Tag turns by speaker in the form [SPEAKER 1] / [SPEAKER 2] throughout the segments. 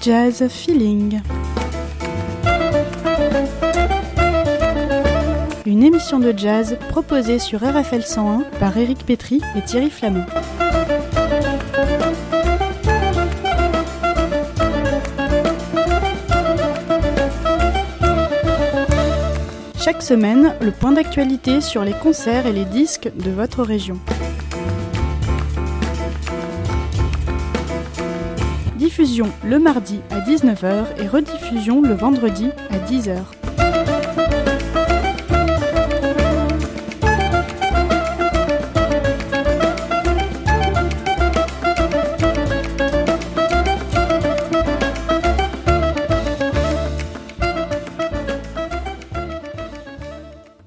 [SPEAKER 1] Jazz Feeling. Une émission de jazz proposée sur RFL 101 par Eric Petry et Thierry Flamand. Chaque semaine, le point d'actualité sur les concerts et les disques de votre région. Diffusion le mardi à 19h et rediffusion le vendredi à 10h.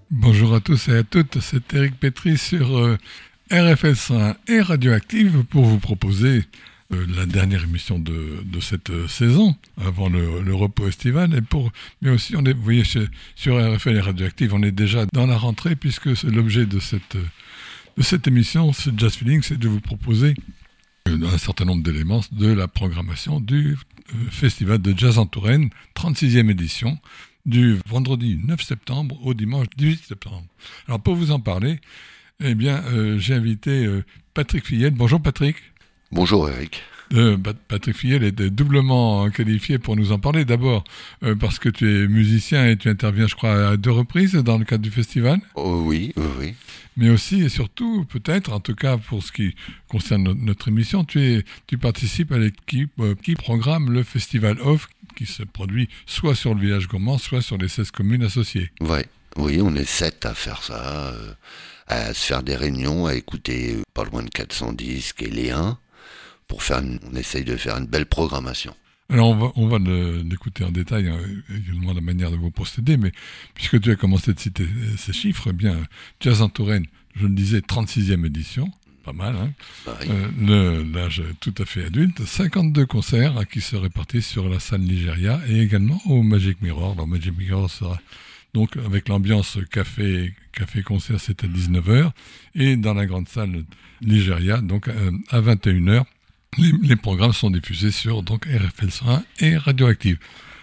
[SPEAKER 2] Bonjour à tous et à toutes, c'est Eric Petry sur euh, RFS1 et Radioactive pour vous proposer la dernière émission de, cette euh, saison, avant le, repos estival. Et pour, mais aussi, on est, vous voyez, sur RFL et Radioactive, on est déjà dans la rentrée, puisque c'est l'objet de cette, de cette émission, ce Jazz Feeling, c'est de vous proposer un certain nombre d'éléments de la programmation du Festival de Jazz en Touraine, 36e édition, du vendredi 9 septembre au dimanche 18 septembre. Alors pour vous en parler, eh bien, euh, j'ai invité euh, Patrick Fillette. Bonjour Patrick.
[SPEAKER 3] Bonjour Eric.
[SPEAKER 2] Euh, Patrick Fillette est doublement qualifié pour nous en parler. D'abord euh, parce que tu es musicien et tu interviens, je crois, à deux reprises dans le cadre du festival.
[SPEAKER 3] Oh, oui, oui, oui.
[SPEAKER 2] Mais aussi et surtout, peut-être, en tout cas pour ce qui concerne notre, notre émission, tu, es, tu participes à l'équipe euh, qui programme le festival Off qui se produit soit sur le village gourmand, soit sur les 16 communes associées.
[SPEAKER 3] Ouais. Oui, on est sept à faire ça, euh, à se faire des réunions, à écouter pas loin de 400 disques et les 1 pour faire une, on essaye de faire une belle programmation.
[SPEAKER 2] Alors on va, on va l'écouter en détail hein, également la manière de vous procéder, mais puisque tu as commencé de citer ces chiffres, eh bien Jazz en Touraine, je le disais, 36e édition, pas mal, hein
[SPEAKER 3] Pareil.
[SPEAKER 2] euh, l'âge tout à fait adulte, 52 concerts hein, qui se répartissent sur la salle Nigeria et également au Magic Mirror. Le Magic Mirror sera donc avec l'ambiance café café concert c'est à 19h et dans la grande salle Nigeria donc euh, à 21h les, les, programmes sont diffusés sur donc RFL 101 et Radioactive.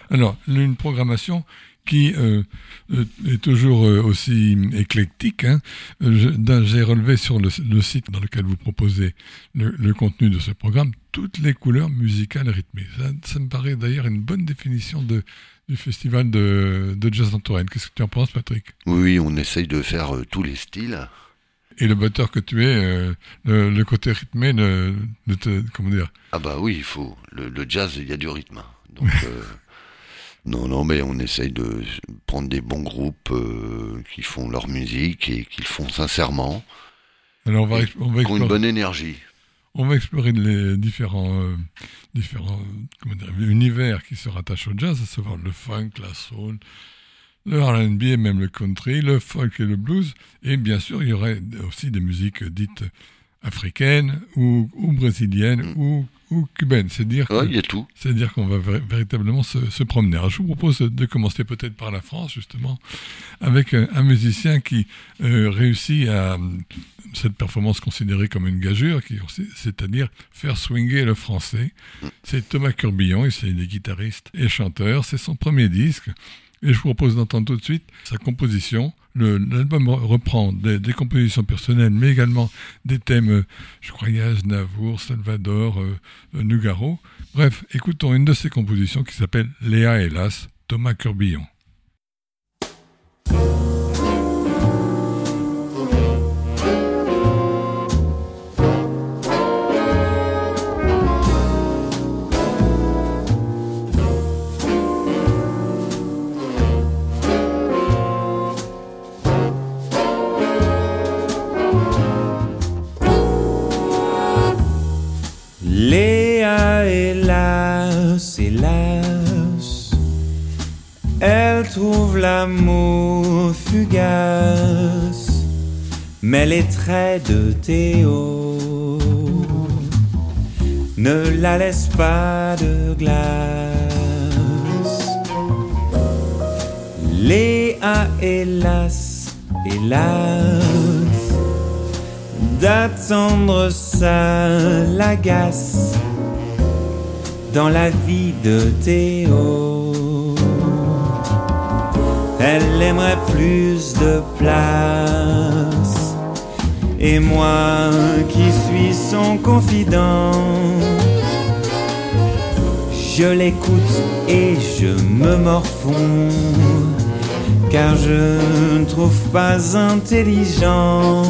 [SPEAKER 2] Alors, une programmation qui euh, est toujours euh, aussi éclectique. Hein. J'ai relevé sur le, site dans lequel vous proposez le, contenu de ce programme toutes les couleurs musicales rythmées. Ça, ça me paraît d'ailleurs une bonne définition de, du festival de, de Jazz en. Qu'est-ce que tu en penses, Patrick?
[SPEAKER 3] Oui, on essaye de faire euh, tous les styles.
[SPEAKER 2] Et le batteur que tu es, euh, le, le, côté rythmé ne, ne, te. Comment dire?
[SPEAKER 3] Ah, bah oui, il faut. Le, le jazz, il y a du rythme. Donc. euh, non, non, mais on essaye de prendre des bons groupes euh, qui font leur musique et qui le font sincèrement.
[SPEAKER 2] Alors on va, on va
[SPEAKER 3] explorer, une bonne énergie.
[SPEAKER 2] On va explorer les différents, différents comment dire, univers qui se rattachent au jazz, à savoir le funk, la soul, le R&B et même le country, le folk et le blues. Et bien sûr, il y aurait aussi des musiques dites africaines ou, ou brésiliennes mm. ou, ou cubaines. C'est dire
[SPEAKER 3] ouais, il y a tout.
[SPEAKER 2] C'est dire qu'on va véritablement se, se, promener. Alors, je vous propose de commencer peut-être par la France justement, avec un, un musicien qui euh, réussit à cette performance considérée comme une gageure, c'est-à-dire faire swinger le français.
[SPEAKER 3] Mm.
[SPEAKER 2] C'est Thomas Curbillon, il est guitariste et chanteur. C'est son premier disque. Et je vous propose d'entendre tout de suite sa composition. L'album reprend des, compositions personnelles, mais également des thèmes, je crois, Navour, Salvador, euh, Nugaro. Bref, écoutons une de ses compositions qui s'appelle Léa Hélas, Thomas Curbillon.
[SPEAKER 4] Trouve l'amour fugace, mais les traits de Théo ne la laissent pas de glace. Léa, hélas, hélas d'attendre ça l'agace. dans la vie de Théo. Elle aimerait plus de place. Et moi qui suis son confident, je l'écoute et je me morfonds, car je ne trouve pas intelligent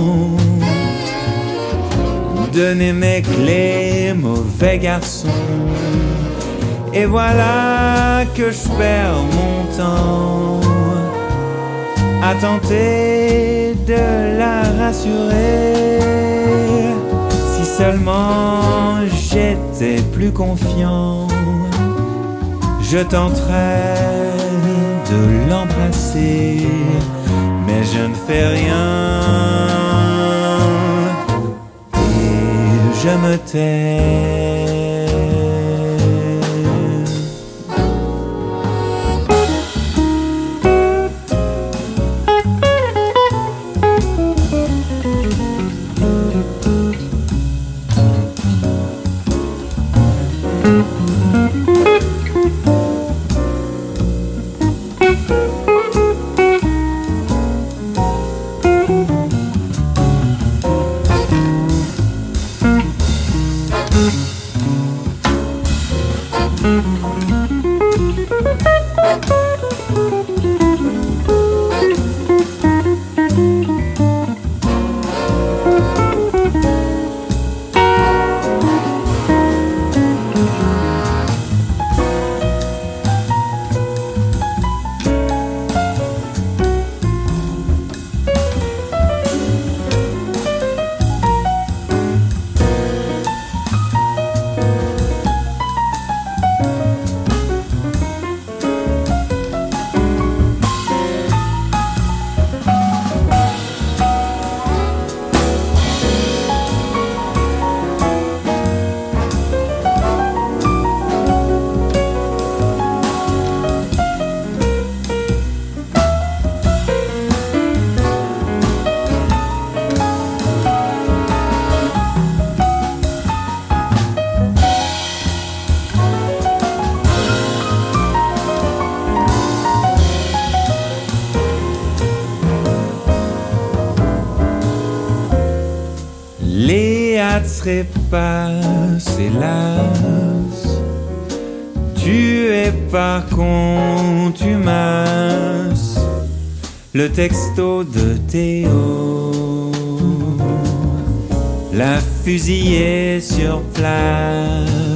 [SPEAKER 4] donner mes clés, mauvais garçon. Et voilà que je perds mon temps à tenter de la rassurer. Si seulement j'étais plus confiant, je tenterais de l'embrasser, mais je ne fais rien. Et je me tais. Léa trépasse, hélas. Tu es par contumace le texto de Théo. La fusillée sur place.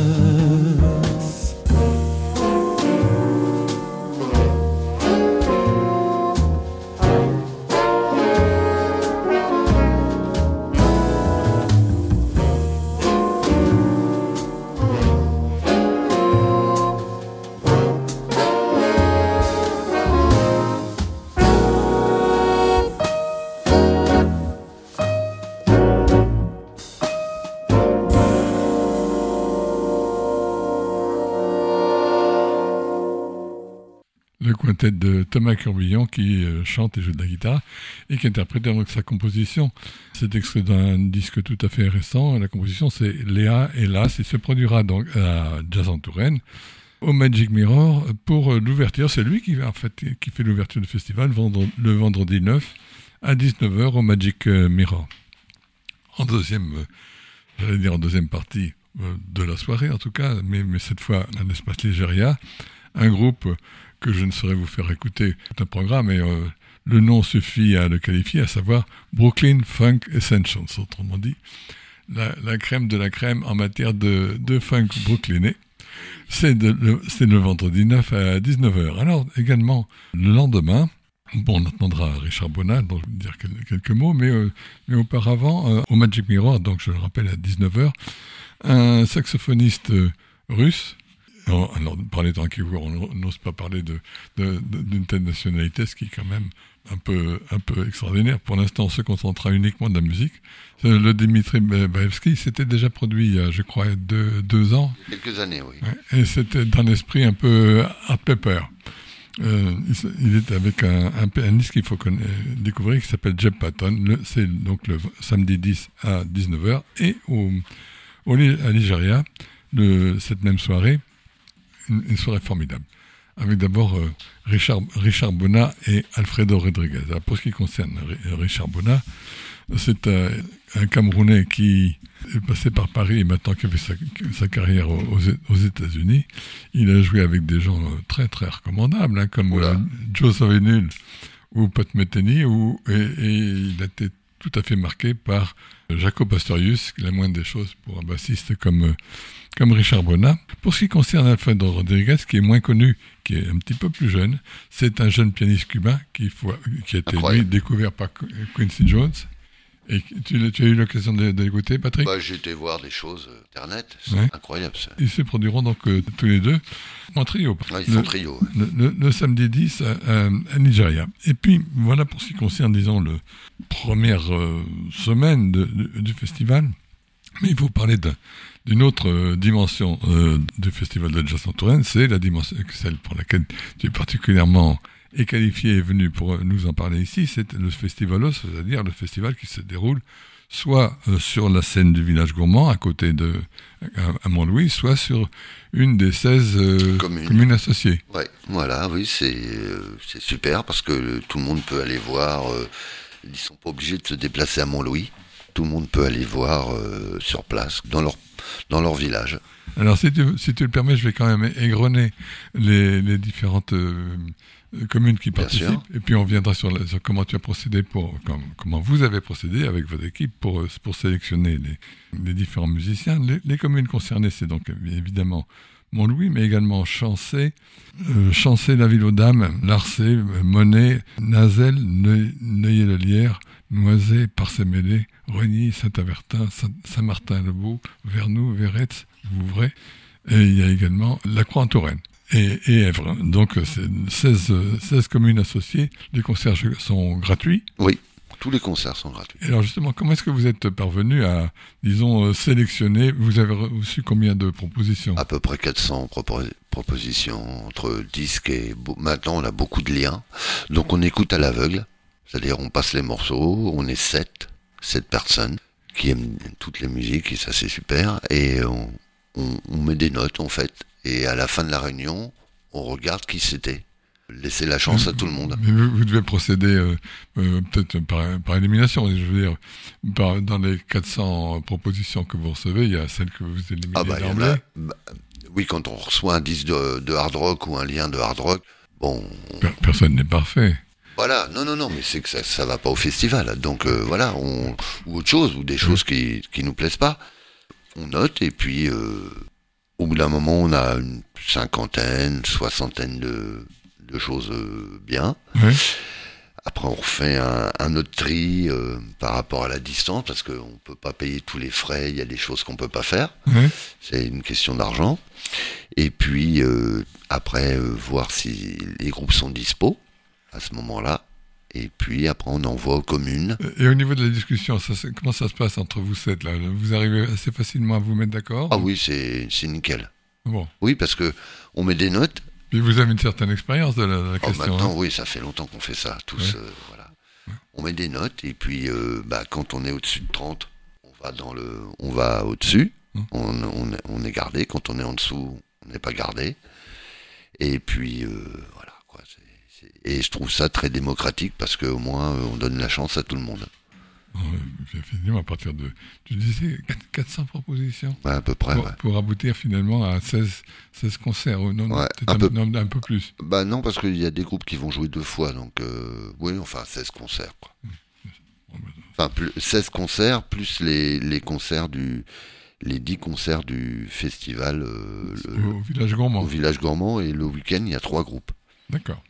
[SPEAKER 2] Quintet de Thomas Curbillon qui euh, chante et joue de la guitare et qui interprète donc sa composition. C'est extrait d'un disque tout à fait récent. La composition c'est Léa Hélas et se produira donc à Jazz en Touraine au Magic Mirror pour euh, l'ouverture. C'est lui qui, fait, l'ouverture du festival le vendredi 9 à 19h au Magic euh, Mirror. En deuxième, j'allais dire en deuxième partie de la soirée en tout cas, mais, mais cette fois à l'espace Ligéria, un groupe que je ne saurais vous faire écouter tout un programme, mais euh, le nom suffit à le qualifier, à savoir Brooklyn Funk Essentials, autrement dit, la, la crème de la crème en matière de, de funk brooklynais. C'est le, vendredi 9 à 19h. Alors, également, le lendemain, bon, on attendra Richard Bonnat, donc je vais dire quel- quelques mots, mais, euh, mais auparavant, euh, au Magic Mirror, donc je le rappelle à 19h, un saxophoniste russe, alors, alors, par les temps qui courent, on n'ose pas parler de, de- de- d'une telle nationalité, ce qui est quand même un peu, un peu extraordinaire. Pour l'instant, on se concentrera uniquement de la musique. Euh, Le Dimitri Baevski s'était déjà produit il y a, je crois, deux, deux ans.
[SPEAKER 3] Quelques années, oui.
[SPEAKER 2] Et c'était d'un esprit un peu art pepper. Euh, il est avec un, un pianiste qu'il faut découvrir qui s'appelle Jeb Patton. C'est donc le samedi 10 à 19h. Et au, au à Nigeria, le, cette même soirée, une, une soirée formidable. Avec d'abord euh, Richard, Richard Bona et Alfredo Rodriguez. Alors, pour ce qui concerne Ri- Richard Bona, c'est euh, un Camerounais qui est passé par Paris et maintenant qui a fait sa, sa carrière aux, États-Unis. Il a joué avec des gens euh, très très recommandables, hein, comme euh, Joe Zawinul ou Pat Metheny, ou, et, et il a été tout à fait marqué par Jaco Pastorius, la moindre des choses pour un bassiste comme, euh, comme Richard Bona. Pour ce qui concerne Alfredo Rodriguez, qui est moins connu, qui est un petit peu plus jeune, c'est un jeune pianiste cubain qui, a été lui, découvert par Qu- Quincy Jones. Et tu, as eu l'occasion de, de l'écouter, Patrick?
[SPEAKER 3] Bah, j'ai été voir des choses euh, internet, c'est
[SPEAKER 2] Ouais.
[SPEAKER 3] incroyable ça.
[SPEAKER 2] Ils se produiront donc euh, tous les deux en trio.
[SPEAKER 3] Ouais, ils
[SPEAKER 2] Le-
[SPEAKER 3] trio. ouais.
[SPEAKER 2] le, le- le samedi 10 à, Nigeria. Et puis, voilà pour ce qui concerne, disons, la première euh, semaine de- de- du festival. Mais il faut parler d'un- d'une autre dimension euh, du festival de jazz en Touraine, c'est la dimension, celle pour laquelle tu es particulièrement est qualifié et venu pour nous en parler ici, c'est le festivalos, c'est-à-dire le festival qui se déroule soit euh, sur la scène du village gourmand à côté de à, Mont-Louis, soit sur une des 16 euh,
[SPEAKER 3] Communes.
[SPEAKER 2] communes associées.
[SPEAKER 3] Ouais, voilà, oui, c'est euh, super parce que euh, tout le monde peut aller voir. euh, ils sont pas obligés de se déplacer à Mont-Louis. Tout le monde peut aller voir sur place, dans leur dans leur village.
[SPEAKER 2] Alors, si tu, si tu le permets, je vais quand même égrener les, les différentes communes qui participent. Et puis, on viendra sur, la- sur comment tu as procédé pour, com- comment vous avez procédé avec votre équipe pour, euh, pour sélectionner les, les différents musiciens. Les, les communes concernées, c'est donc euh, évidemment Mont-Louis, mais également Chancé, euh, Chancé, la ville aux Dames, Larcé, euh, Monet, Nazel, Neu- Neuilly-le-Lierre, Noisé, Parcé-Mêlé, Rogny, Saint-Avertin, Saint- Saint-Martin-le-Beau, Vernoux, Véretz, Vouvray, et il y a également la Croix-en-Touraine et, et Èvre. Donc, euh, c'est 16, euh, 16 communes associées. Les concerts sont gratuits.
[SPEAKER 3] Oui, tous les concerts sont gratuits.
[SPEAKER 2] Et alors, justement, comment est-ce que vous êtes parvenu à, disons, euh, sélectionner Vous avez reçu combien de propositions?
[SPEAKER 3] À peu près 400 propo- propositions entre disques et maintenant on a beaucoup de liens. Donc on écoute à l'aveugle, c'est-à-dire on passe les morceaux, on est sept, sept personnes qui aiment toutes les musiques et ça c'est super. Et on, on- on met des notes en fait. Et à la fin de la réunion, on regarde qui c'était. Laisser la chance à tout le monde.
[SPEAKER 2] Mais vous, vous devez procéder euh, euh, peut-être par, par élimination. Je veux dire, par- dans les 400 propositions que vous recevez, il y a celles que vous éliminez
[SPEAKER 3] Ah bah, il y en
[SPEAKER 2] d'emblée.
[SPEAKER 3] a- bah, oui, quand on reçoit un disque de, de hard rock ou un lien de hard rock, bon, on-
[SPEAKER 2] Per- Personne n'est parfait.
[SPEAKER 3] Voilà, non, non, non, mais c'est que ça, ça va pas au festival. Donc euh, voilà, on, ou autre chose, ou des choses qui, qui nous plaisent pas. On note et puis euh, au bout d'un moment, on a une cinquantaine, soixantaine de, de choses euh, bien. Après, on refait un, un autre tri euh, par rapport à la distance parce qu'on peut pas payer tous les frais. Il y a des choses qu'on peut pas faire. C'est une question d'argent. Et puis euh, après, voir si les groupes sont dispo à ce moment-là. Et puis après, on envoie aux communes.
[SPEAKER 2] Et au niveau de la discussion, ça, comment ça se passe entre vous sept là? Vous arrivez assez facilement à vous mettre d'accord?
[SPEAKER 3] Ah oui, c'est nickel.
[SPEAKER 2] Bon.
[SPEAKER 3] Oui, parce que on met des notes.
[SPEAKER 2] Puis vous avez une certaine expérience de la, de la
[SPEAKER 3] Oh,
[SPEAKER 2] question.
[SPEAKER 3] maintenant,
[SPEAKER 2] hein.
[SPEAKER 3] oui, ça fait longtemps qu'on fait ça, tous.
[SPEAKER 2] Ouais.
[SPEAKER 3] euh, voilà. On met des notes et puis, euh, bah, quand on est au-dessus de 30, on va dans le, on va au-dessus. On, on, on est gardé. Quand on est en dessous, on n'est pas gardé. Et puis, euh, voilà. Et je trouve ça très démocratique parce qu'au moins, euh, on donne la chance à tout le monde.
[SPEAKER 2] Effectivement, à partir de. Tu disais 4- 400 propositions
[SPEAKER 3] Ouais, à peu près,
[SPEAKER 2] pour,
[SPEAKER 3] ouais.
[SPEAKER 2] pour aboutir finalement à 16, 16 concerts. Non,
[SPEAKER 3] Ouais, un
[SPEAKER 2] un,
[SPEAKER 3] peu.
[SPEAKER 2] non, un peu plus.
[SPEAKER 3] Bah non, parce qu'il y a des groupes qui vont jouer deux fois, donc euh, oui, enfin 16 concerts. Quoi.
[SPEAKER 2] Bah,
[SPEAKER 3] Enfin, plus, 16 concerts plus les, les concerts du les 10 concerts du festival euh, le-
[SPEAKER 2] au village gourmand.
[SPEAKER 3] au village gourmand et le week-end il y a trois groupes.
[SPEAKER 2] D'accord.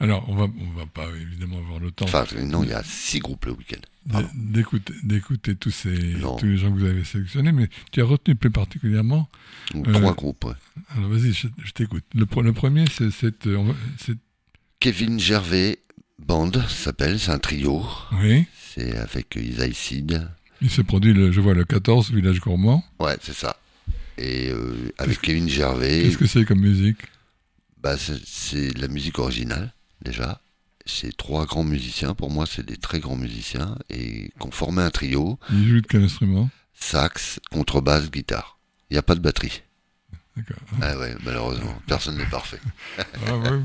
[SPEAKER 2] Alors, on va, on va pas évidemment avoir le temps
[SPEAKER 3] Enfin non, il y a six groupes le week-end.
[SPEAKER 2] d'écouter, d'écouter tous, ces,
[SPEAKER 3] Non.
[SPEAKER 2] tous les gens que vous avez sélectionnés, mais tu as retenu plus particulièrement. Euh,
[SPEAKER 3] Trois groupes. ouais.
[SPEAKER 2] Alors, vas-y, je, je t'écoute. Le, pre- le premier, c'est. euh, c'est-
[SPEAKER 3] Kevin Gervais Band s'appelle, c'est un trio.
[SPEAKER 2] oui.
[SPEAKER 3] C'est avec Isaïe Sid.
[SPEAKER 2] Il se produit, le, je vois, le 14, village gourmand.
[SPEAKER 3] Ouais, c'est ça. Et euh, avec Kevin Gervais.
[SPEAKER 2] Qu'est-ce que c'est comme musique?
[SPEAKER 3] Bah, c'est- la musique originale, déjà. C'est trois grands musiciens, pour moi, c'est des très grands musiciens, et qui ont formé un trio,
[SPEAKER 2] Il joue de quel instrument?
[SPEAKER 3] Sax, contrebasse, guitare. Il n'y a pas de batterie.
[SPEAKER 2] D'accord.
[SPEAKER 3] Ah ouais, malheureusement, personne n'est parfait.
[SPEAKER 2] Ah ouais.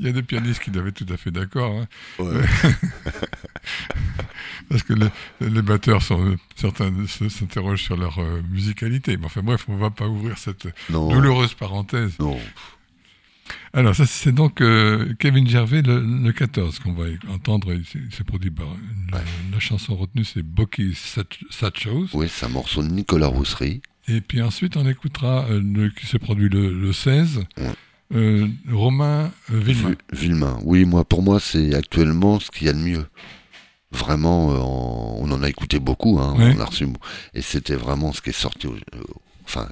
[SPEAKER 2] Il y a des pianistes qui être tout à fait d'accord. hein.
[SPEAKER 3] Ouais.
[SPEAKER 2] Parce que les, les batteurs sont, certains s'interrogent sur leur euh, musicalité. Mais enfin bref, on va pas ouvrir cette
[SPEAKER 3] Non,
[SPEAKER 2] douloureuse parenthèse.
[SPEAKER 3] non.
[SPEAKER 2] Alors ça c'est donc euh, Kevin Gervais le, le 14 qu'on va entendre. S'est produit par la, la chanson retenue c'est Bucky Sat- Satchos.
[SPEAKER 3] Oui, c'est un morceau de Nicolas Rousserie.
[SPEAKER 2] Et puis ensuite on écoutera euh, le, qui s'est produit le, le 16.
[SPEAKER 3] Ouais.
[SPEAKER 2] euh, Romain Villemain.
[SPEAKER 3] Vi- Villemain. Oui, moi, pour moi, c'est actuellement ce qu'il y a de mieux. Vraiment, en- on en a écouté beaucoup, hein,
[SPEAKER 2] Ouais.
[SPEAKER 3] on a reçu, et c'était vraiment ce qui est sorti, au, enfin,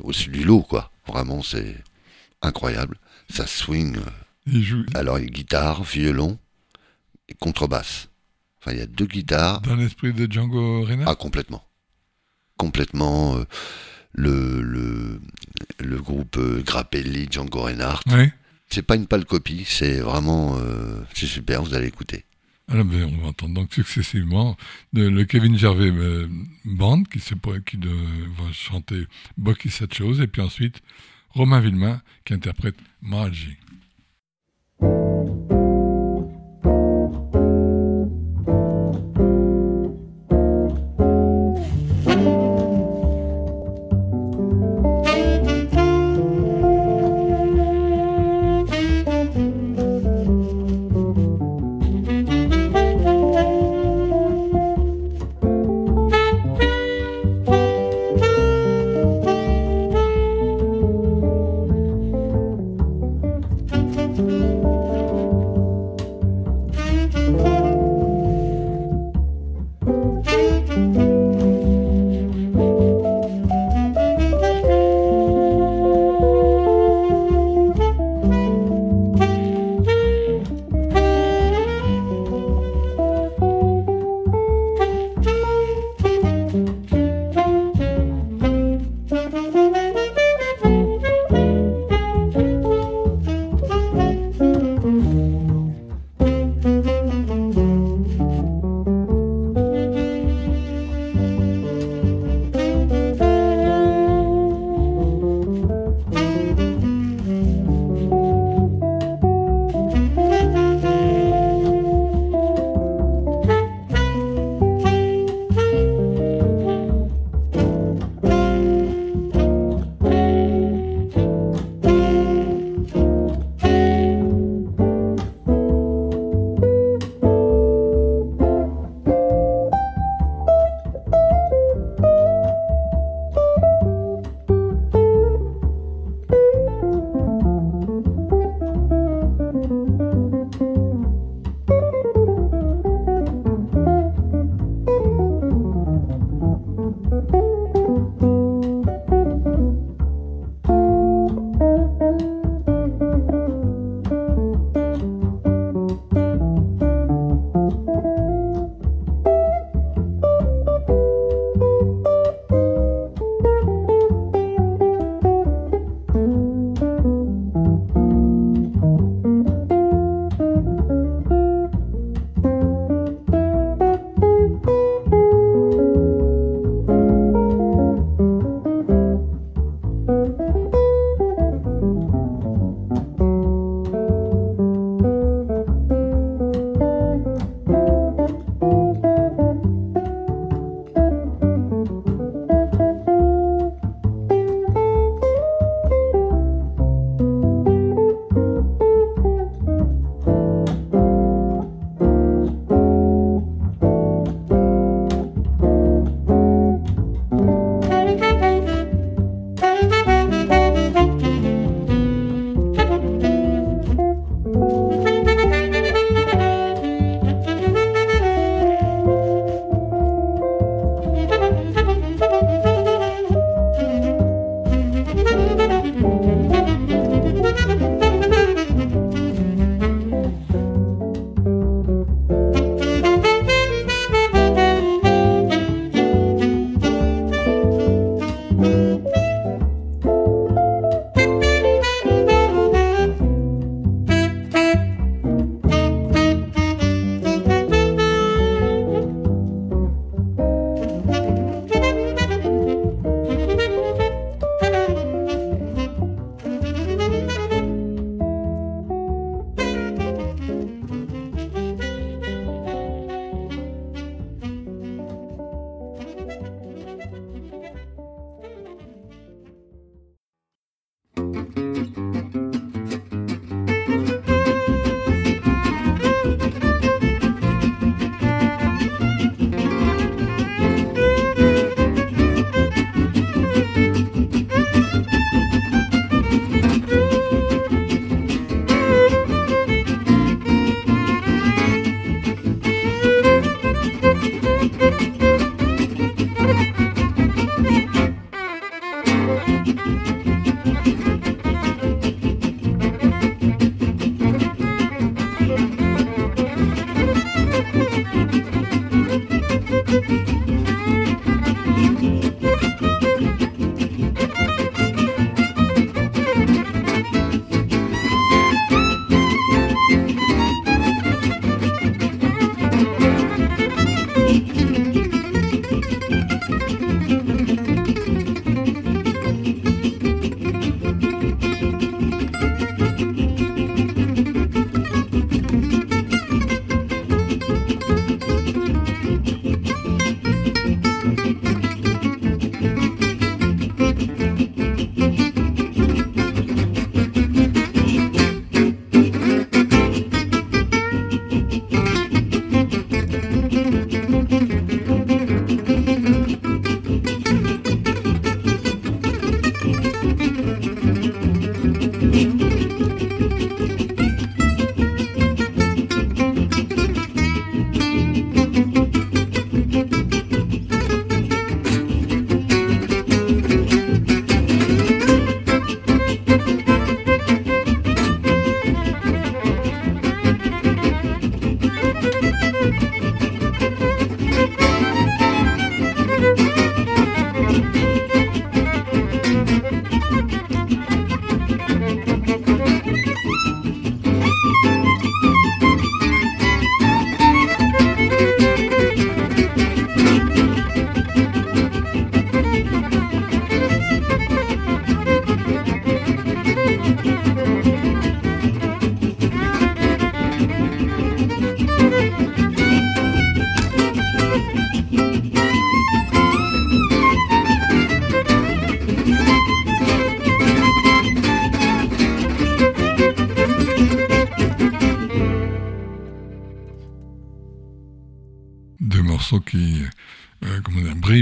[SPEAKER 3] au-dessus du lot, quoi. Vraiment, c'est incroyable. Ça swing.
[SPEAKER 2] Il joue
[SPEAKER 3] Alors, il y a guitare, violon et contrebasse. Enfin, il y a deux guitares.
[SPEAKER 2] dans l'esprit de Django Reinhardt.
[SPEAKER 3] Ah, complètement. Complètement. euh, le, le, le groupe euh, Grappelli, Django Reinhardt.
[SPEAKER 2] Oui.
[SPEAKER 3] C'est pas une pâle copie, c'est vraiment. euh, c'est super, vous allez écouter.
[SPEAKER 2] Alors, ben, on va entendre donc successivement de- le Kevin Gervais Band qui, qui de- va chanter Bucky cette chose et puis ensuite Romain Villemain qui interprète Margie.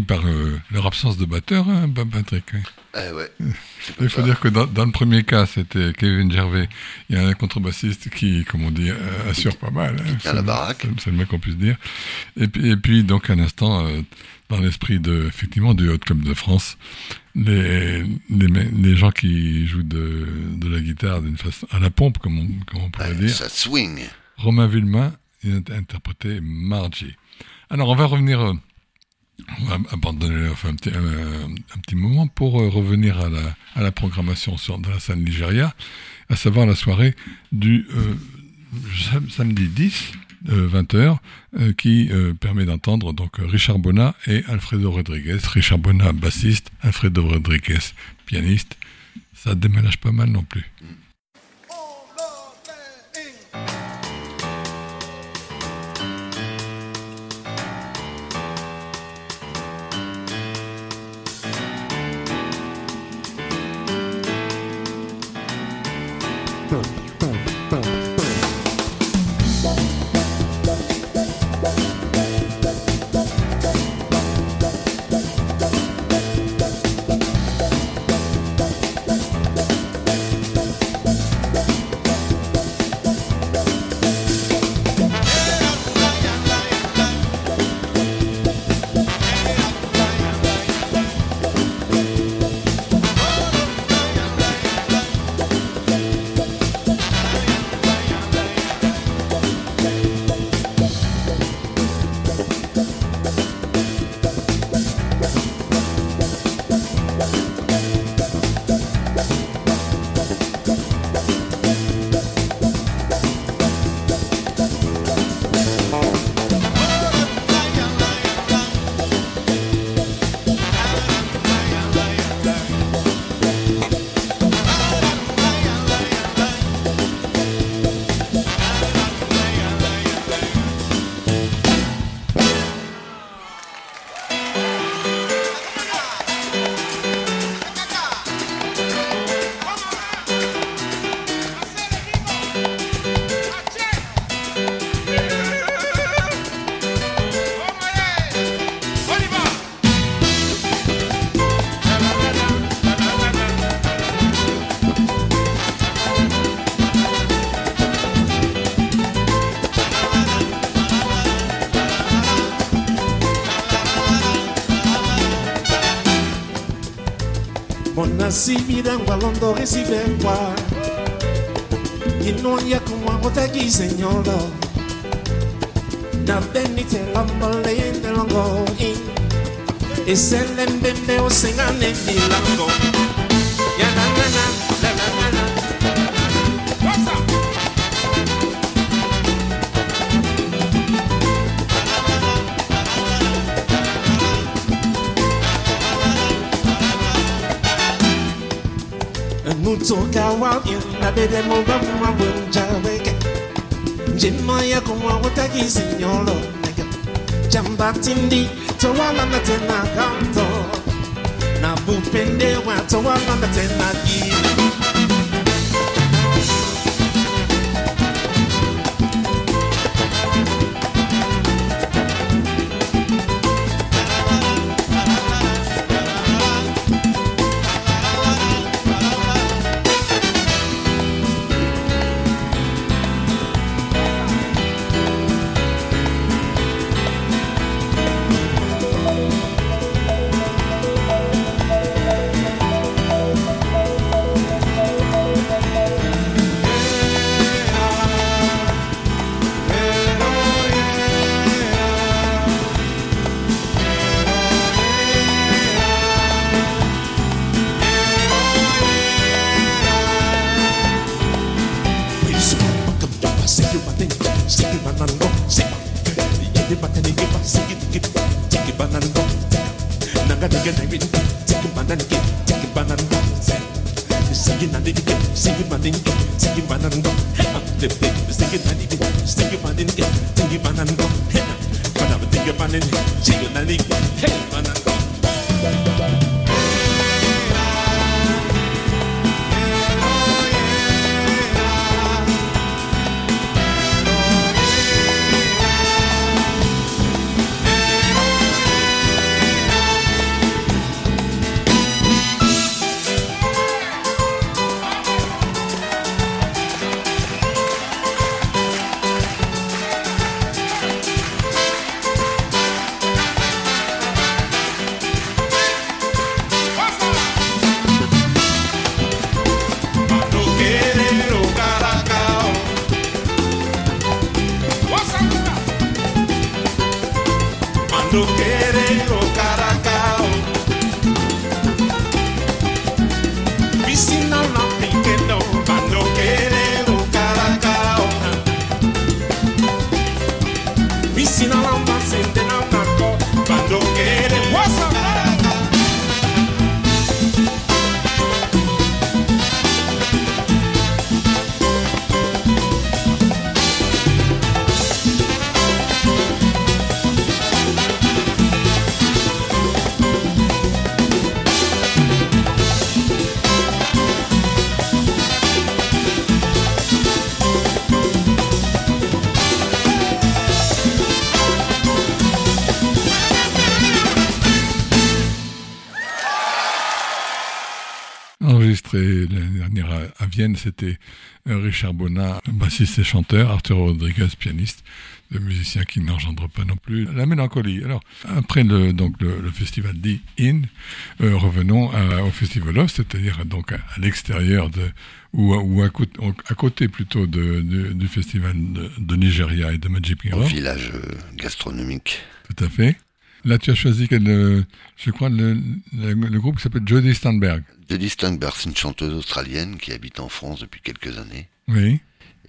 [SPEAKER 2] Par leur absence de batteur, hein, Patrick.
[SPEAKER 3] Eh ouais. c'est
[SPEAKER 2] Il faut dire que dans, dans le premier cas, c'était Kevin Gervais. Il y a un contrebassiste qui, comme on dit, euh, assure pas mal. hein.
[SPEAKER 3] tient la
[SPEAKER 2] C'est-
[SPEAKER 3] baraque.
[SPEAKER 2] C'est c'est le moins qu'on puisse dire. Et puis, et puis donc, un instant, euh, dans l'esprit de, effectivement, du Hot Club de France, les, les, gens qui jouent de, de la guitare d'une façon à la pompe, comme on, comme on pourrait
[SPEAKER 3] Ouais,
[SPEAKER 2] dire.
[SPEAKER 3] ça swing.
[SPEAKER 2] Romain Villemain il a interprété Margie. Alors, on va revenir, euh, on va abandonner enfin, un, petit, moment pour euh, revenir à la, à la programmation sur, de la scène Nigeria, à savoir la soirée du euh, sam- samedi 10, euh, 20h, euh, qui euh, permet d'entendre donc Richard Bona et Alfredo Rodriguez. Richard Bona, bassiste, Alfredo Rodriguez, pianiste. Ça déménage pas mal non plus.
[SPEAKER 5] mpona sibidangwa londo resibengwa kino yakumwa kotaki senyolo nabenitelamboleendelongo eselembembe osenga ne milango. Yananana kutoka wapi? Na dede mumba mwa weke. Njima ya kumwa utaki sinyoro nega jamba tindi towa na tena kanto. Na bupende wa towa na tena kiri Chicken every day, chicken banana cake, chicken banana dog. Singing and living, singing my thing, singing banana dog. Singing and living, singing my
[SPEAKER 2] thing, singing banana dog. But I'm thinking about it, chicken and living, hey, banana. C'était euh, Richard Bonnat, bassiste et chanteur, Arthur Rodriguez, pianiste, deux musiciens qui n'engendrent pas non plus la mélancolie. Alors, après le, donc le, le festival The In, euh, revenons à- au festival Off, c'est-à-dire donc à, à l'extérieur de ou, à- ou à, côté, à côté plutôt de, de- du festival de, de Nigeria et de Magic
[SPEAKER 3] Au
[SPEAKER 2] Mirror.
[SPEAKER 3] village euh, gastronomique.
[SPEAKER 2] Tout à fait. Là, tu as choisi, quel, euh, je crois, le, le, le groupe qui s'appelle Jodie Steinberg.
[SPEAKER 3] Judy Steinberg, c'est une chanteuse australienne qui habite en France depuis quelques années.
[SPEAKER 2] Oui.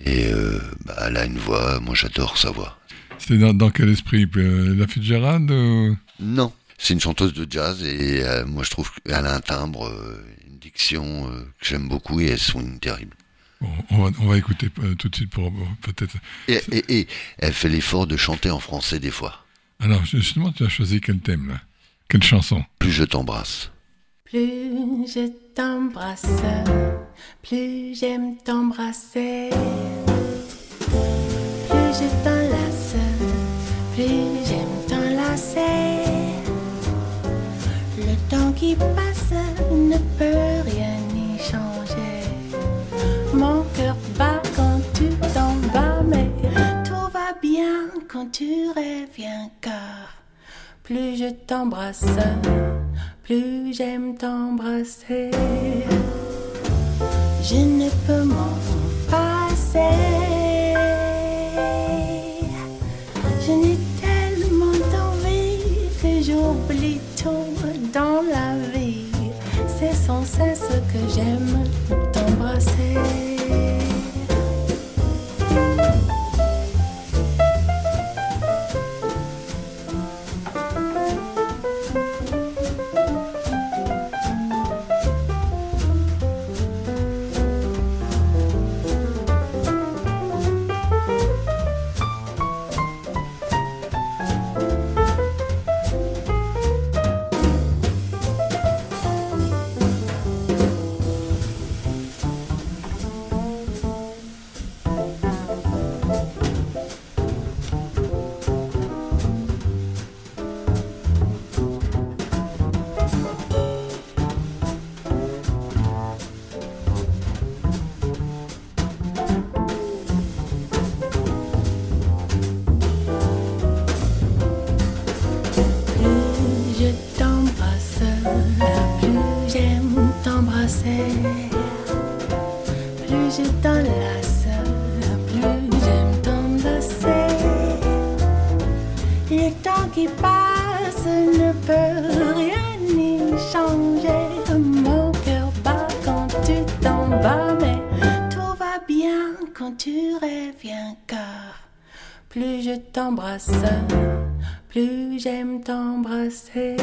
[SPEAKER 3] Et euh, bah, elle a une voix, moi j'adore sa voix.
[SPEAKER 2] C'est dans, dans quel esprit euh, La Fitzgerald ou-
[SPEAKER 3] Non, c'est une chanteuse de jazz et euh, moi je trouve qu'elle a un timbre, une diction que j'aime beaucoup et elle sonne terrible.
[SPEAKER 2] Bon, on, va, on va écouter tout de suite pour pour peut-être.
[SPEAKER 3] Et, et, et elle fait l'effort de chanter en français des fois.
[SPEAKER 2] Alors, justement, tu as choisi quel thème là? Quelle chanson?
[SPEAKER 3] Plus je t'embrasse.
[SPEAKER 6] Plus je t'embrasse, plus j'aime t'embrasser. Plus je t'enlace, plus j'aime t'enlacer. Le temps qui passe ne peut rien y changer. Mon cœur bat quand tu t'en vas, mais tout va bien quand tu reviens plus je t'embrasse, plus j'aime t'embrasser. Je ne peux m'en passer. Je n'ai tellement d'envie que j'oublie tout dans la vie. C'est sans cesse que j'aime t'embrasser. Je t'enlace, plus j'aime t'enlacer. Le temps qui passe ne peut rien y changer. Mon cœur bat quand tu t'en vas, mais tout va bien quand tu reviens car plus je t'embrasse, plus j'aime t'embrasser.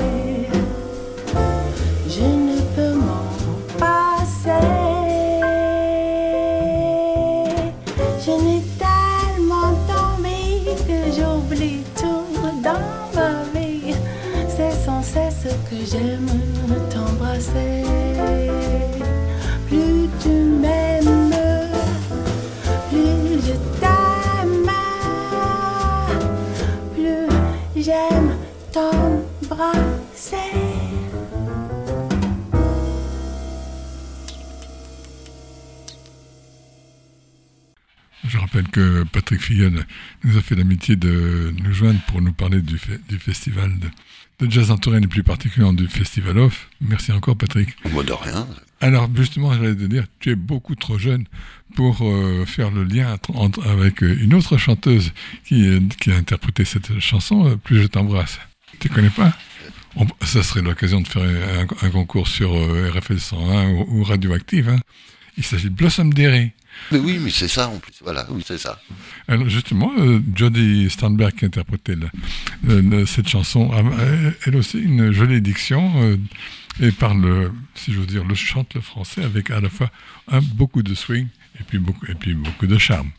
[SPEAKER 6] Cesse que j'aime t'embrasser. Plus tu m'aimes, plus je t'aime, plus j'aime t'embrasser.
[SPEAKER 2] Je rappelle que Patrick Fillon nous a fait l'amitié de nous joindre pour nous parler du, fe- du festival de, de jazz en Touraine et plus particulièrement du festival Off. Merci encore Patrick.
[SPEAKER 3] Moi de rien.
[SPEAKER 2] Alors justement, j'allais te dire, tu es beaucoup trop jeune pour euh, faire le lien entre- avec euh, une autre chanteuse qui, euh, qui a interprété cette chanson, euh, Plus je t'embrasse. Tu connais pas? On- Ça serait l'occasion de faire un, un concours sur euh, RFL 101 ou, ou Radioactive. hein. Il s'agit de Blossom Derry.
[SPEAKER 3] Mais oui, mais c'est ça en plus. Voilà, oui, c'est ça.
[SPEAKER 2] Alors justement, euh, Jodie Sternberg qui interprétait le- cette chanson, elle aussi une jolie diction euh, et parle, si j'ose dire, le chante le français avec à la fois un, beaucoup de swing et puis beaucoup, et puis beaucoup de charme.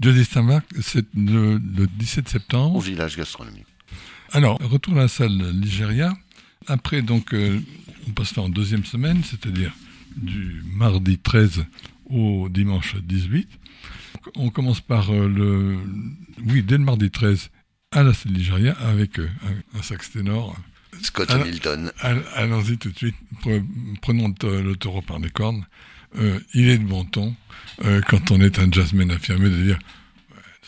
[SPEAKER 2] Jodie Sternberg, c'est le, le 17
[SPEAKER 3] Au
[SPEAKER 2] septembre.
[SPEAKER 3] village gastronomique.
[SPEAKER 2] Alors, retour à la salle Ligéria. Après, donc, euh, on passe en deuxième semaine, c'est-à-dire du mardi 13 au dimanche 18. On commence par euh, le. Oui, dès le mardi 13 à la Ligéria avec euh, un, sax ténor.
[SPEAKER 3] Scott Hamilton.
[SPEAKER 2] All- Allons-y tout de suite. Pre- Prenons le, ta- le taureau par les cornes. Euh, il est de bon ton, euh, quand on est un jazzman affirmé, de dire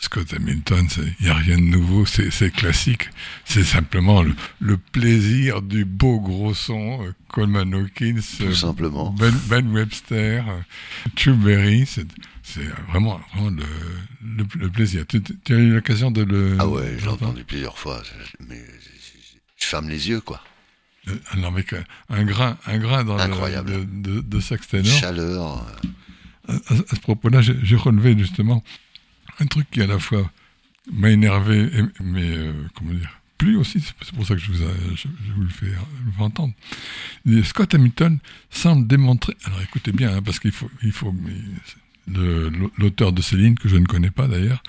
[SPEAKER 2] Scott Hamilton, il n'y a rien de nouveau, c'est classique. C'est simplement le, le plaisir du beau gros son. euh, Coleman Hawkins,
[SPEAKER 3] Tout
[SPEAKER 2] euh,
[SPEAKER 3] simplement.
[SPEAKER 2] Ben, Ben Webster, euh, Chuck Berry, c'est c'est vraiment, vraiment le, le, le plaisir. Tu, tu as eu l'occasion de le.
[SPEAKER 3] Ah ouais,
[SPEAKER 2] d'entendre
[SPEAKER 3] entendu plusieurs fois. Mais je, ferme les yeux, quoi.
[SPEAKER 2] Euh, Alors avec un, grain, un grain dans le,
[SPEAKER 3] Incroyable.
[SPEAKER 2] de, de, de sax ténor.
[SPEAKER 3] Chaleur. euh,
[SPEAKER 2] À, à- à ce propos-là, j'ai j'ai relevé justement un truc qui à la fois m'a énervé, mais euh, comment dire, plu aussi. C'est pour ça que je vous, le fais, entendre. Scott Hamilton semble démontrer. Alors écoutez bien, hein, parce qu'il faut, il faut. L'auteur de Céline, que je ne connais pas d'ailleurs,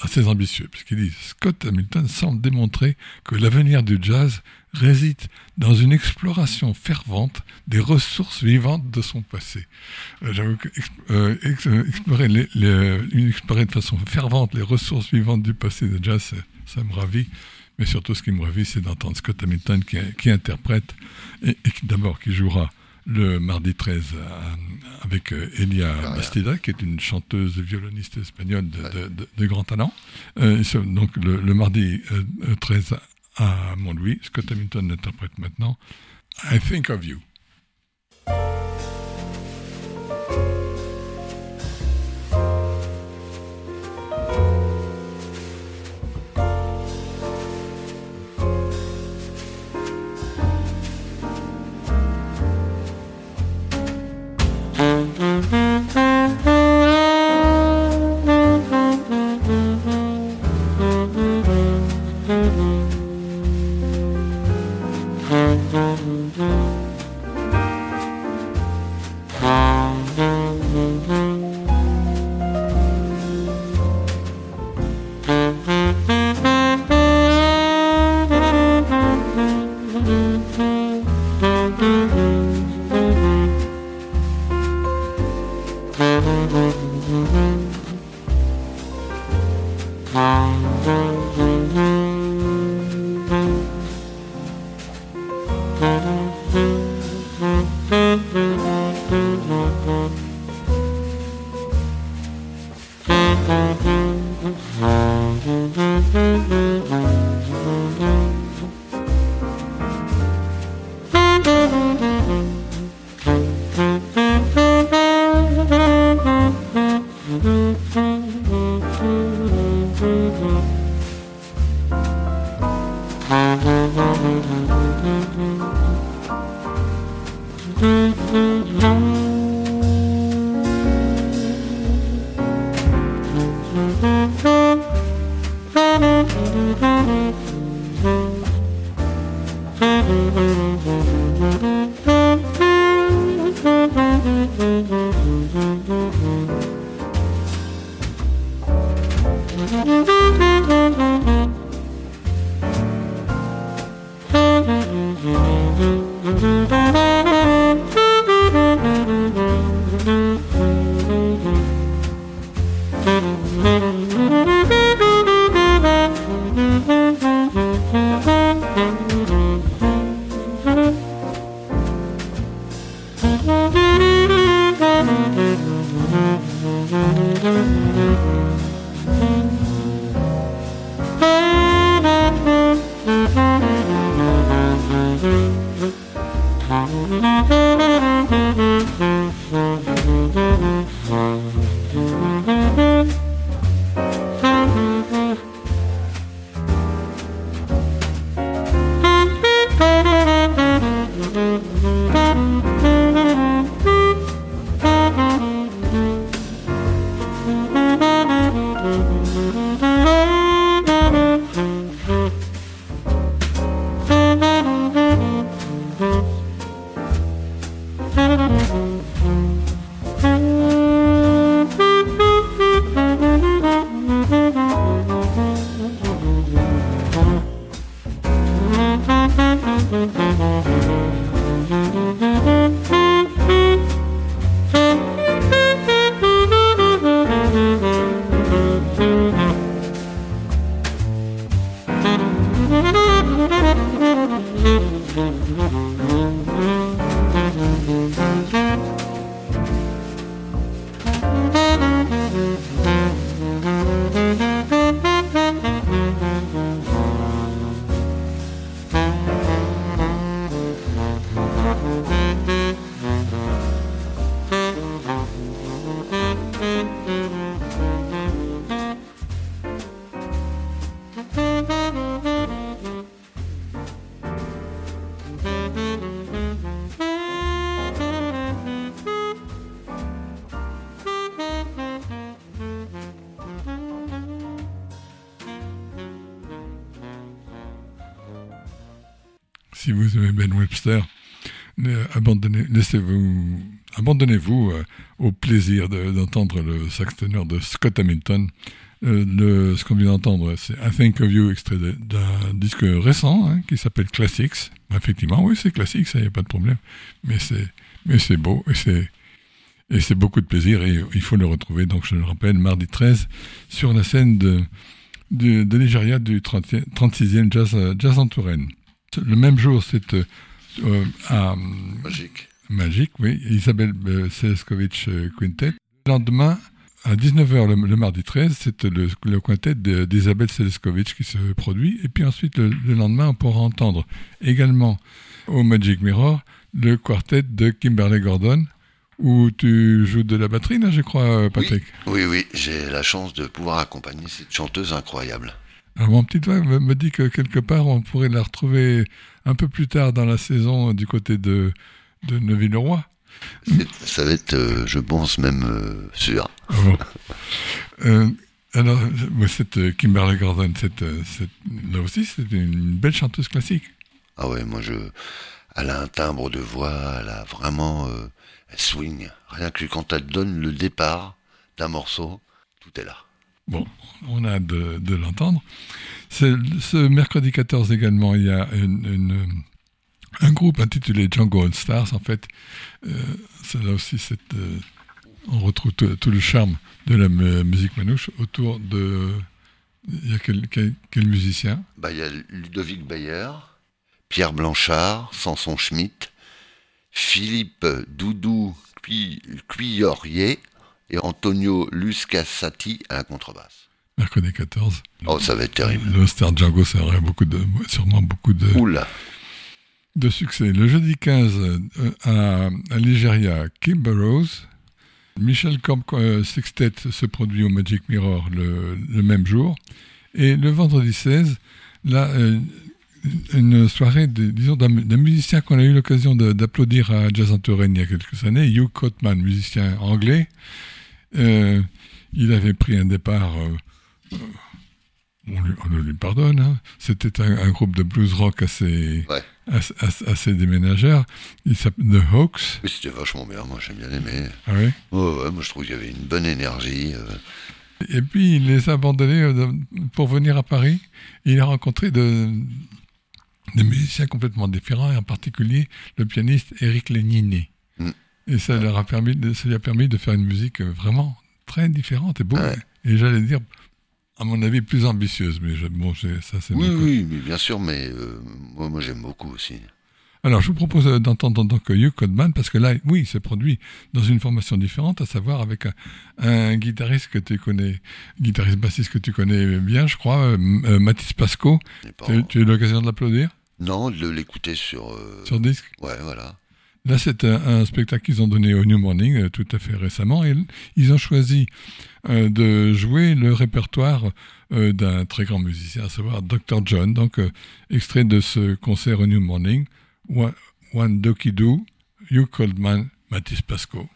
[SPEAKER 2] assez ambitieux, puisqu'il dit Scott Hamilton semble démontrer que l'avenir du jazz réside dans une exploration fervente des ressources vivantes de son passé. Euh, euh, euh, explorer, les, les- une- explorer de façon fervente les ressources vivantes du passé de jazz, ça, ça me ravit. Mais surtout, ce qui me ravit, c'est d'entendre Scott Hamilton qui, qui interprète et, et qui d'abord qui jouera le mardi 13 à- avec euh, Elia
[SPEAKER 3] Ah, ouais.
[SPEAKER 2] Bastida, qui est une chanteuse violoniste espagnole de, de- de- de grand talent. Euh, donc le, le mardi euh, euh, 13 à Montlouis, Scott Hamilton interprète maintenant I Think of You. Mm-hmm. Abandonnez-vous euh, au plaisir de- d'entendre le sax ténor de Scott Hamilton. Euh, ce qu'on vient d'entendre, c'est I Think of You, extrait d'un disque récent hein, qui s'appelle Classics. Effectivement, oui, c'est classique, ça, il n'y a pas de problème. Mais c'est, beau et c'est, et c'est beaucoup de plaisir et il faut le retrouver. Donc, je le rappelle, mardi 13, sur la scène de, de, de Nigeria du 30 36e Jazz, euh, Jazz en Touraine. Le même jour, c'est à
[SPEAKER 3] Magique.
[SPEAKER 2] Magique, oui, Isabelle euh, Seleskovic euh, Quintet. Le lendemain, à 19h le, le mardi 13, c'est le, le quintet d'Isabelle Seleskovic qui se produit. Et puis ensuite, le, le lendemain, on pourra entendre également au Magic Mirror le quartet de Kimberly Gordon, où tu joues de la batterie, là, je crois, euh, Patrick.
[SPEAKER 3] Oui, oui, j'ai la chance de pouvoir accompagner cette chanteuse incroyable.
[SPEAKER 2] Alors, mon petit doigt me dit que quelque part, on pourrait la retrouver un peu plus tard dans la saison du côté de, de Neuville-le-Roi.
[SPEAKER 3] Ça va être, euh, je pense, même euh, sûr.
[SPEAKER 2] Bon. Euh, alors, cette Kimberly Gordon, cette, cette- là aussi, c'est une belle chanteuse classique.
[SPEAKER 3] Ah ouais, moi je. Elle a un timbre de voix, elle a vraiment. elle swing. Rien que quand elle donne le départ d'un morceau, tout est là.
[SPEAKER 2] Bon, on a hâte de, de l'entendre. Ce mercredi 14 également, il y a une- une- un groupe intitulé Django All Stars. En fait, euh, là aussi, cette, euh, on retrouve tout, le charme de la mu- musique manouche autour de. Il y a quel, quel, quel musicien?
[SPEAKER 3] Bah, il y a Ludovic Bayer, Pierre Blanchard, Samson Schmitt, Philippe Doudou Cuillorier et Antonio Luscasati à la contrebasse.
[SPEAKER 2] Mercredi 14.
[SPEAKER 3] Oh, ça va être terrible.
[SPEAKER 2] Le Star Django, ça aurait beaucoup de, sûrement beaucoup de,
[SPEAKER 3] Oula.
[SPEAKER 2] De succès. Le jeudi 15 euh, à, à Nigeria, Kim Burrows. Michel Camp euh, Sextet se produit au Magic Mirror le, même jour. Et le vendredi 16, là, euh, une soirée, d'un musicien qu'on a eu l'occasion d'applaudir à Jazz Touraine il y a quelques années, Hugh Cotman, musicien anglais. Euh, il avait pris un départ, on, lui, lui pardonne, hein. c'était un, groupe de blues rock assez. Assez, assez- assez déménageur. Il s'appelle The Hawks.
[SPEAKER 3] Oui, c'était vachement bien, moi j'ai bien aimé.
[SPEAKER 2] Ah oui.
[SPEAKER 3] Ouais, ouais, moi je trouve qu'il y avait une bonne énergie. euh.
[SPEAKER 2] Et puis il les a abandonnés euh, pour venir à Paris. Il a rencontré de, des musiciens complètement différents, et en particulier le pianiste Eric Léniné.
[SPEAKER 3] Mm.
[SPEAKER 2] Et ça, leur a permis de, ça lui a permis de faire une musique euh, vraiment très différente et beau.
[SPEAKER 3] Ouais.
[SPEAKER 2] Et j'allais dire, à mon avis, plus ambitieuse. Mais je- bon, ça c'est
[SPEAKER 3] Oui, oui, mais bien sûr, mais euh, moi, moi j'aime beaucoup aussi.
[SPEAKER 2] Alors, je vous propose euh, d'entendre donc Hugh Codman, parce que là, oui, il s'est produit dans une formation différente, à savoir avec un, un guitariste que tu connais, guitariste bassiste que tu connais bien, je crois, euh, euh, Mathis Pasco. Tu as- tu as eu l'occasion de l'applaudir?
[SPEAKER 3] Non, de l'écouter sur. euh,
[SPEAKER 2] sur disque?
[SPEAKER 3] Ouais, voilà.
[SPEAKER 2] Là, c'est un, spectacle qu'ils ont donné au New Morning euh, tout à fait récemment. Et ils ont choisi euh, de jouer le répertoire euh, d'un très grand musicien, à savoir Dr. John. Donc, extrait de ce concert au New Morning, One, Doki Do, Hugh Coldman, Mathis Pasco.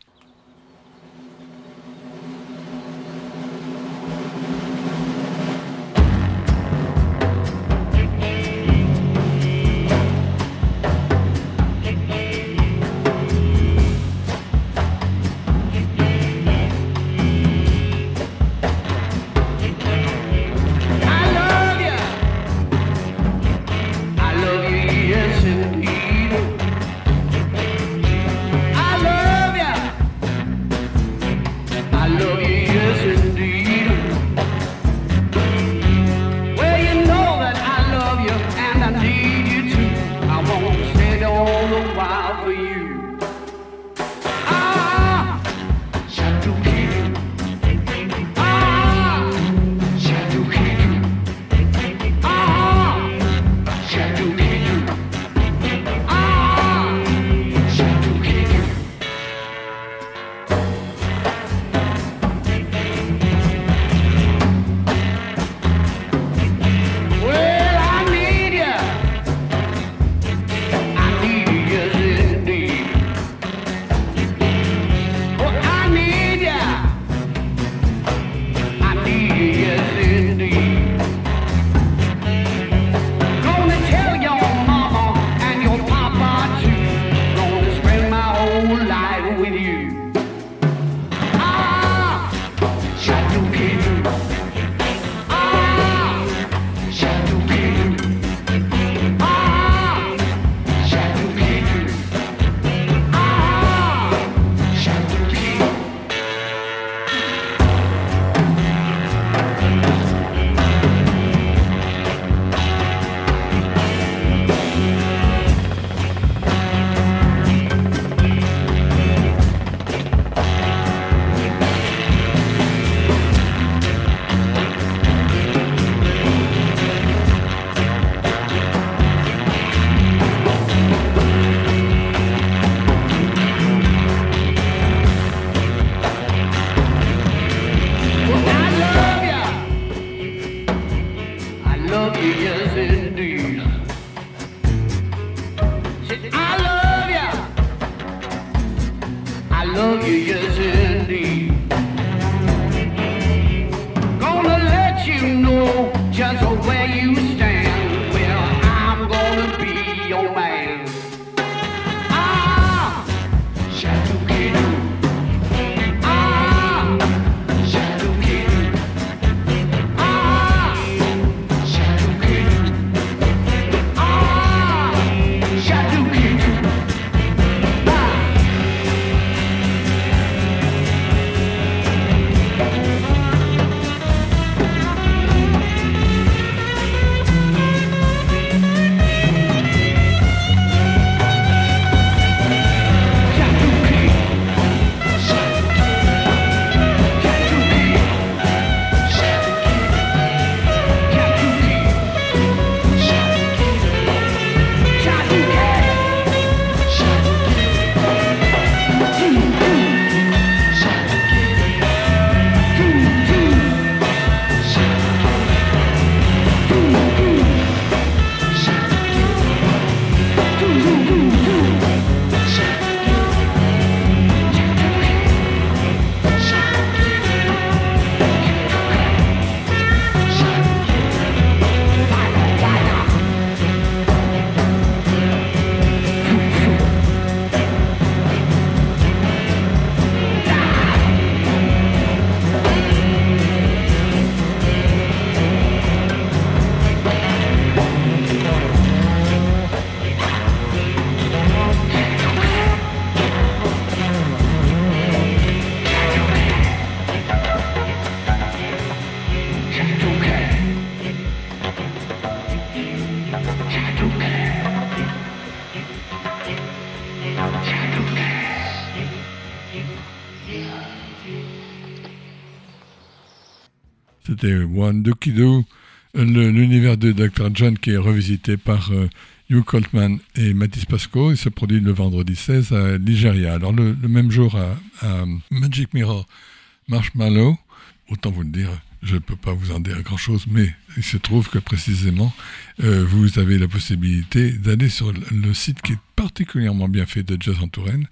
[SPEAKER 2] C'était One le- l'univers de Dr. John qui est revisité par euh, Hugh Coltman et Mathis Pasco. Il se produit le vendredi 16 à Nigeria. Alors le, même jour à, Magic Mirror Marshmallow, autant vous le dire, je ne peux pas vous en dire grand-chose, mais il se trouve que précisément, euh, vous avez la possibilité d'aller sur le site qui est particulièrement bien fait de Jazz en Touraine,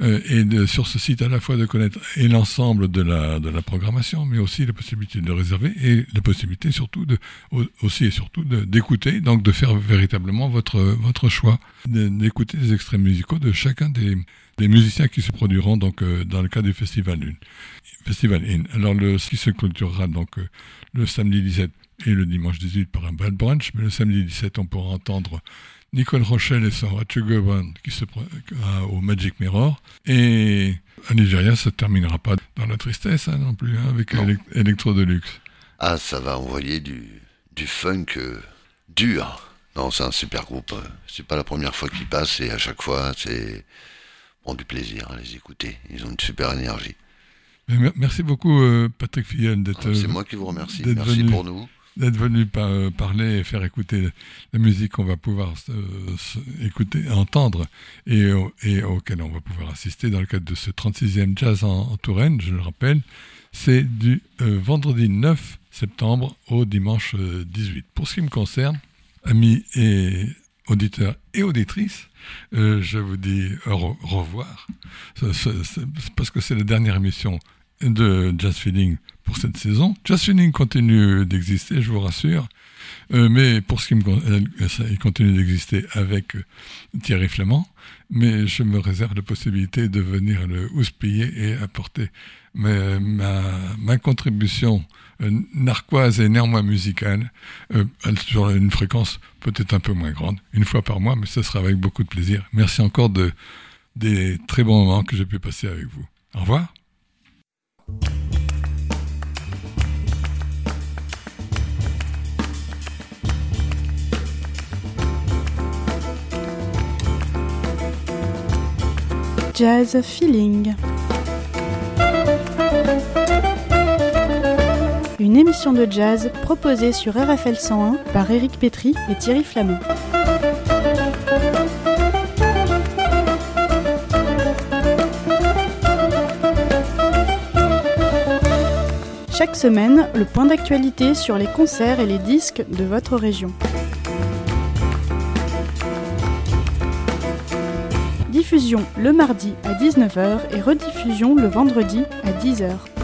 [SPEAKER 2] euh, et sur ce site à la fois de connaître l'ensemble de la, de la programmation, mais aussi la possibilité de réserver et la possibilité surtout de, au- aussi et surtout d'écouter, donc de faire véritablement votre, votre choix, d'écouter les extraits musicaux de chacun des, des musiciens qui se produiront donc euh, dans le cadre du Festival Lune. Festival In. Alors le, ce qui se clôturera donc euh, le samedi 17 et le dimanche 18 par un bad brunch, mais le samedi 17 on pourra entendre Nicole Rochelle et son Ratchet Band qui se à- au Magic Mirror. Et à Nigeria, ça ne terminera pas dans la tristesse hein, non plus, hein, avec Electro Deluxe.
[SPEAKER 3] Ah, ça va envoyer du, du funk euh, dur. Non, c'est un super groupe. C'est pas la première fois qu'ils passent et à chaque fois, c'est bon, du plaisir à les écouter. Ils ont une super énergie.
[SPEAKER 2] Merci beaucoup euh, Patrick Fillon d'être
[SPEAKER 3] Ah, C'est
[SPEAKER 2] euh,
[SPEAKER 3] moi qui vous remercie. Merci
[SPEAKER 2] venu.
[SPEAKER 3] pour nous.
[SPEAKER 2] D'être venu euh, parler et faire écouter la musique qu'on va pouvoir euh, écouter, entendre et, au- et auquel on va pouvoir assister dans le cadre de ce 36e Jazz en, Touraine, je le rappelle. C'est du euh, vendredi 9 septembre au dimanche euh, 18. Pour ce qui me concerne, amis et auditeurs et auditrices, euh, je vous dis au re- revoir. Parce que c'est la dernière émission de Jazz Feeling pour cette saison. Jazz Feeling continue d'exister, je vous rassure. Euh, mais pour ce qui me con- ça, il continue d'exister avec euh, Thierry Flamand, mais je me réserve la possibilité de venir le houspiller et apporter ma, ma, ma contribution euh, narquoise et néanmoins musicale euh, sur une fréquence peut-être un peu moins grande, une fois par mois, mais ce sera avec beaucoup de plaisir. Merci encore de, des très bons moments que j'ai pu passer avec vous. Au revoir.
[SPEAKER 1] Jazz Feeling. Une émission de jazz proposée sur RFL 101 par Éric Pétry et Thierry Flamand. Chaque semaine, le point d'actualité sur les concerts et les disques de votre région. Diffusion le mardi à 19h et rediffusion le vendredi à 10h.